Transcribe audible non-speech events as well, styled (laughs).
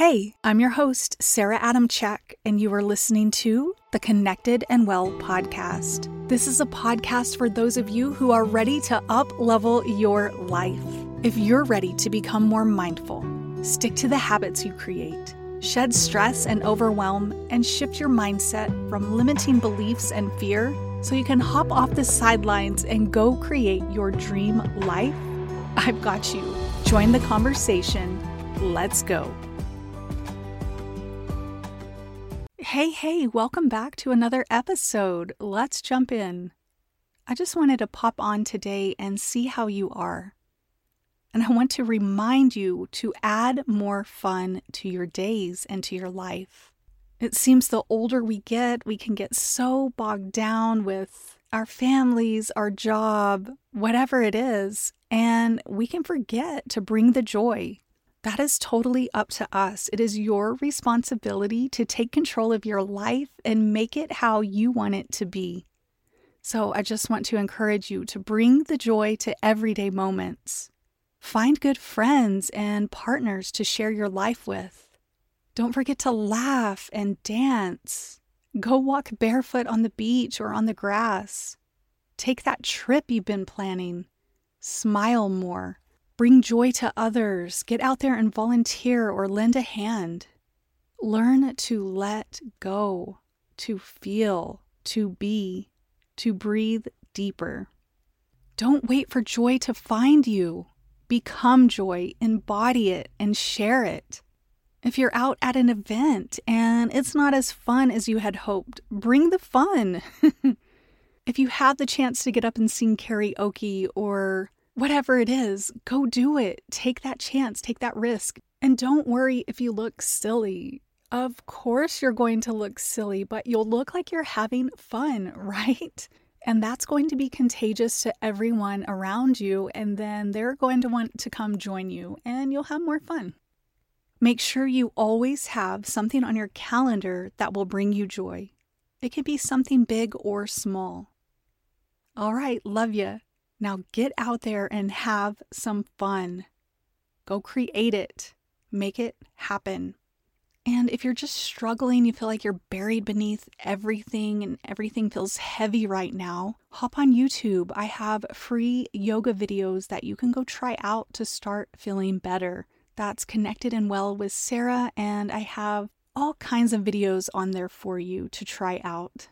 Hey, I'm your host, Sara Adamchak, and you are listening to the Connected and Well podcast. This is a podcast for those of you who are ready to up level your life. If you're ready to become more mindful, stick to the habits you create, shed stress and overwhelm, and shift your mindset from limiting beliefs and fear so you can hop off the sidelines and go create your dream life, I've got you. Join the conversation. Let's go. Hey, hey, welcome back to another episode. Let's jump in. I just wanted to pop on today and see how you are. And I want to remind you to add more fun to your days and to your life. It seems the older we get, we can get so bogged down with our families, our job, whatever it is, and we can forget to bring the joy. That is totally up to us. It is your responsibility to take control of your life and make it how you want it to be. So, I just want to encourage you to bring the joy to everyday moments. Find good friends and partners to share your life with. Don't forget to laugh and dance. Go walk barefoot on the beach or on the grass. Take that trip you've been planning. Smile more. Bring joy to others. Get out there and volunteer or lend a hand. Learn to let go, to feel, to be, to breathe deeper. Don't wait for joy to find you. Become joy, embody it, and share it. If you're out at an event and it's not as fun as you had hoped, bring the fun. (laughs) if you have the chance to get up and sing karaoke or whatever it is, go do it. Take that chance, take that risk. And don't worry if you look silly. Of course, you're going to look silly, but you'll look like you're having fun, (laughs) right? And that's going to be contagious to everyone around you. And then they're going to want to come join you, and you'll have more fun. Make sure you always have something on your calendar that will bring you joy. It can be something big or small. All right, love you. Now get out there and have some fun. Go create it, make it happen. And if you're just struggling, you feel like you're buried beneath everything and everything feels heavy right now, hop on YouTube. I have free yoga videos that you can go try out to start feeling better. That's connected and well with Sara, and I have all kinds of videos on there for you to try out.